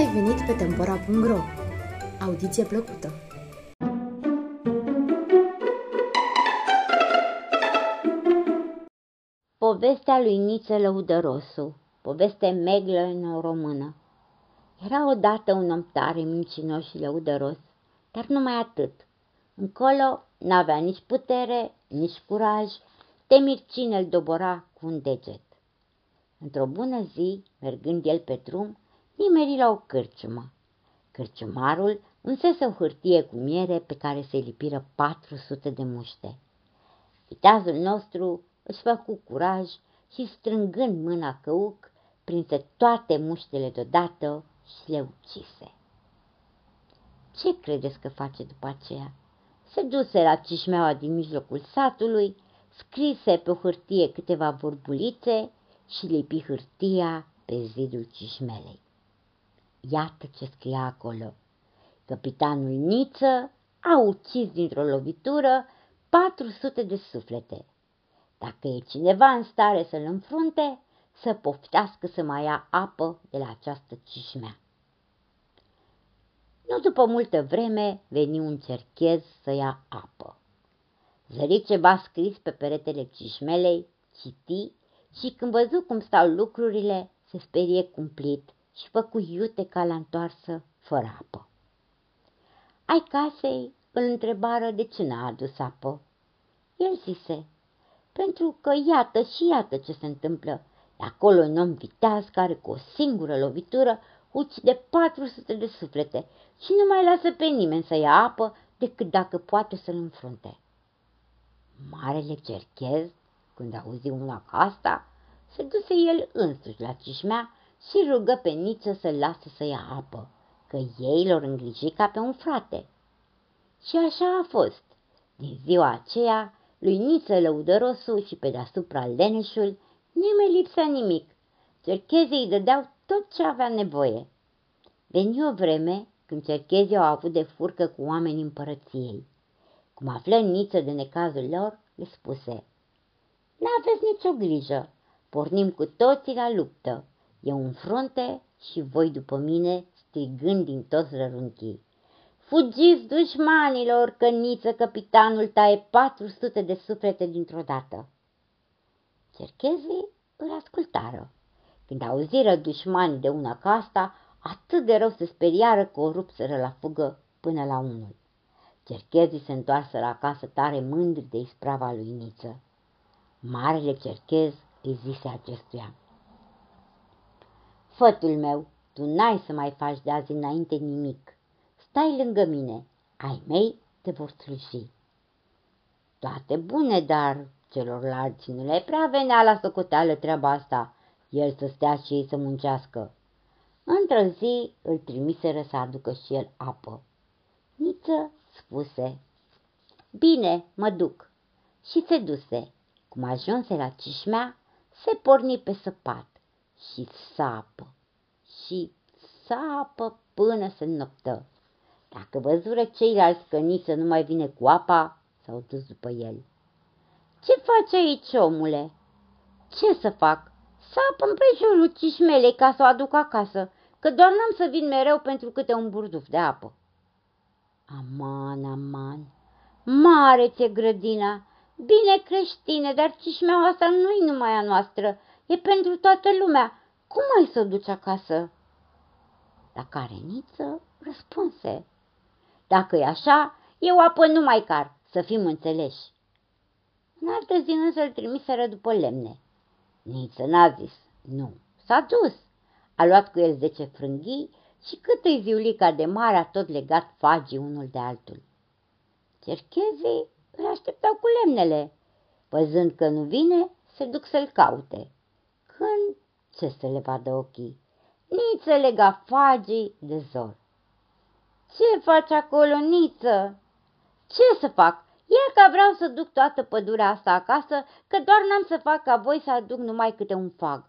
ai venit pe Tempora.ro! Audiție plăcută! Povestea lui Niță Lăudărosu, poveste meglă în română. Era odată un om tare, mincinos și lăudăros, dar numai atât. Încolo n-avea nici putere, nici curaj, temir cine îl dobora cu un deget. Într-o bună zi, mergând el pe drum, nimeri la o cârciumă. Cârciumarul unsese o hârtie cu miere pe care se lipiră 400 de muște. Viteazul nostru își făcu curaj și strângând mâna căuc, prinse toate muștele deodată și le ucise. Ce credeți că face după aceea? Se duse la cișmeaua din mijlocul satului, scrise pe o hârtie câteva vorbulițe și lipi hârtia pe zidul cișmelei. Iată ce scria acolo. Capitanul Niță a ucis dintr-o lovitură 400 de suflete. Dacă e cineva în stare să-l înfrunte, să poftească să mai ia apă de la această cișmea. Nu după multă vreme veni un cerchez să ia apă. Zări ceva scris pe peretele cișmelei, citi și când văzu cum stau lucrurile, se sperie cumplit și făcu iute ca la întoarsă fără apă. Ai casei îl întrebară de ce n-a adus apă. El zise, pentru că iată și iată ce se întâmplă. De acolo un om viteaz care cu o singură lovitură de 400 de suflete și nu mai lasă pe nimeni să ia apă decât dacă poate să-l înfrunte. Marele cerchez, când auzi una ca asta, se duse el însuși la cișmea și rugă pe Niță să-l lase să ia apă, că ei l-or îngriji ca pe un frate. Și așa a fost. Din ziua aceea, lui Niță lăudărosul și pe deasupra leneșul, nimeni lipsea nimic. Cerchezii îi dădeau tot ce avea nevoie. Veni o vreme când cerchezii au avut de furcă cu oamenii împărăției. Cum află Niță de necazul lor, le spuse, N-aveți nicio grijă, pornim cu toții la luptă. Eu în frunte și voi după mine, strigând din toți rărunchii. Fugiți dușmanilor, că niță capitanul taie 400 de suflete dintr-o dată. Cerchezii îl ascultară. Când auziră dușmanii de una ca asta, atât de rău se speriară că o rupseră la fugă până la unul. Cerchezii se întoarseră acasă tare mândri de isprava lui Niță. Marele cerchez îi zise acestuia. Fătul meu, tu n-ai să mai faci de azi înainte nimic. Stai lângă mine, ai mei te vor sluji. Toate bune, dar celorlalți nu le prea venea la socoteală treaba asta, el să stea și ei să muncească. Într-o zi îl trimiseră să aducă și el apă. Niță spuse, Bine, mă duc. Și se duse. Cum ajunse la cișmea, se porni pe săpat și sapă și sapă până se noptă. Dacă văzură ceilalți că Niță nu mai vine cu apa, s-au dus după el. Ce faci aici, omule?" Ce să fac? Sapă împrejurul cișmelei ca să o aduc acasă, că doar n-am să vin mereu pentru câte un burduf de apă." Aman, aman, mare ți grădina, bine creștine, dar cișmeaua asta nu-i numai a noastră, e pentru toată lumea. Cum ai să o duci acasă?" La care Niță răspunse, Dacă e așa, eu apă nu mai car, să fim înțeleși. În altă zi însă îl trimiseră după lemne. Niță n-a zis, nu, s-a dus. A luat cu el zece frânghii și cât îi ziulica de mare a tot legat fagii unul de altul. Cerchezii îl așteptau cu lemnele. Văzând că nu vine, se duc să-l caute. Când ce să le vadă ochii? Niță lega fagii de zor. Ce faci acolo, Niță? Ce să fac? E că vreau să duc toată pădurea asta acasă, că doar n-am să fac ca voi să aduc numai câte un fag.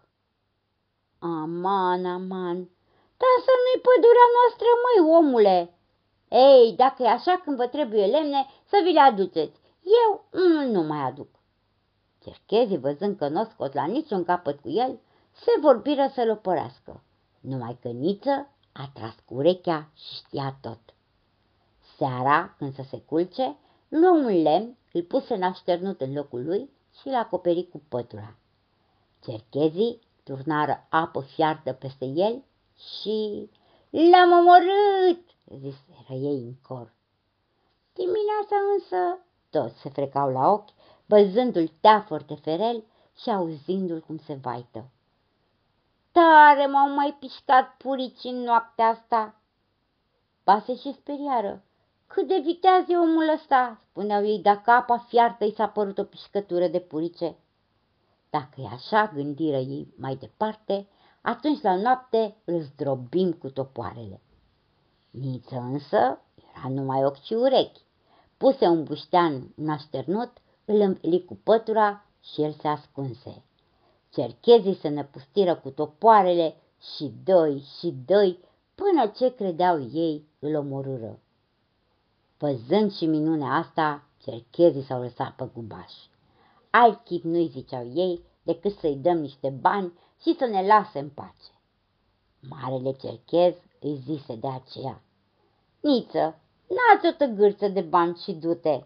Aman, aman, dar să nu-i pădurea noastră, măi, omule! Ei, dacă e așa când vă trebuie lemne, să vi le aduceți. Eu unul nu mai aduc. Cerchezii, văzând că nu scot la niciun capăt cu el, se vorbiră să-l opărească. Numai că Niță a tras cu urechea și știa tot. Seara, când să se culce, luă un lemn, îl puse în așternut în locul lui și l-a acoperit cu pătura. Cerchezii turnară apă fiartă peste el și... L-am omorât!" ziseră ei în cor. Dimineața însă toți se frecau la ochi, văzându-l teafăr de ferel și auzindu-l cum se vaită. Tare m-au mai pișcat purici în noaptea asta. Pase și speriară. Cât de viteaz e omul ăsta, spuneau ei, dacă apa fiartă i s-a părut o pișcătură de purice. Dacă e așa, gândiră ei mai departe, atunci la noapte îl zdrobim cu topoarele. Niță însă era numai ochi și urechi. Puse un buștean în așternut, îl înveli cu pătura și el se ascunse. Cerchezii se năpustiră cu topoarele și doi și doi, până ce credeau ei îl omorâră. Văzând și minunea asta, cerchezii s-au lăsat pe gubaș. Alt chip nu-i ziceau ei decât să-i dăm niște bani și să ne lase în pace. Marele cerchez îi zise de aceea, Niță, n-ați o tăgârță de bani și du-te.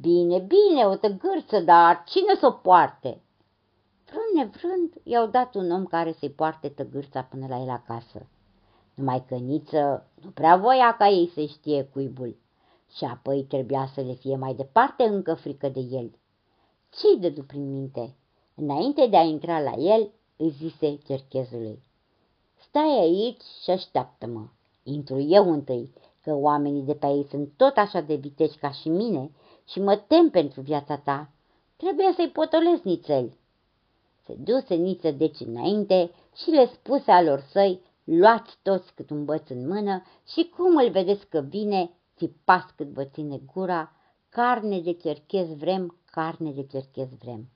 Bine, bine, o tăgârță, dar cine să o poarte? Vrând nevrând, i-au dat un om care să-i poarte tăgârța până la el acasă. Numai că Niță nu prea voia ca ei să știe cuibul și apoi trebuia să le fie mai departe încă frică de el. Ce-i dădu prin minte? Înainte de a intra la el, îi zise cerchezului. Stai aici și așteaptă-mă. Intru eu întâi, că oamenii de pe ei sunt tot așa de viteci ca și mine și mă tem pentru viața ta. Trebuie să-i potolesc nițel. Se duse niță deci înainte și le spuse alor săi, luați toți cât un băț în mână și cum îl vedeți că vine, țipați cât vă ține gura, carne de cerchez vrem, carne de cerchez vrem.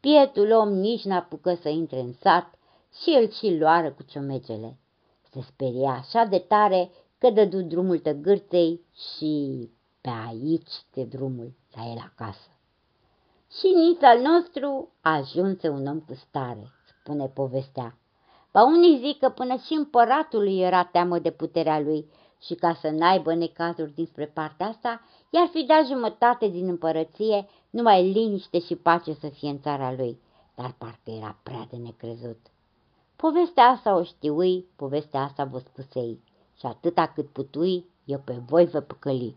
Pietul om nici n-apucă să intre în sat și el și luară cu ciomegele. Se speria așa de tare că dădu drumul tăgârței și pe aici de drumul la el acasă. Și nici al nostru ajunse un om cu stare, spune povestea. Ba unii zic că până și împăratului era teamă de puterea lui și ca să n-aibă necazuri dinspre partea asta, i-ar fi dat jumătate din împărăție, numai liniște și pace să fie în țara lui, dar parcă era prea de necrezut. Povestea asta o știui, povestea asta vă spusei și atâta cât putui, eu pe voi vă păcăli.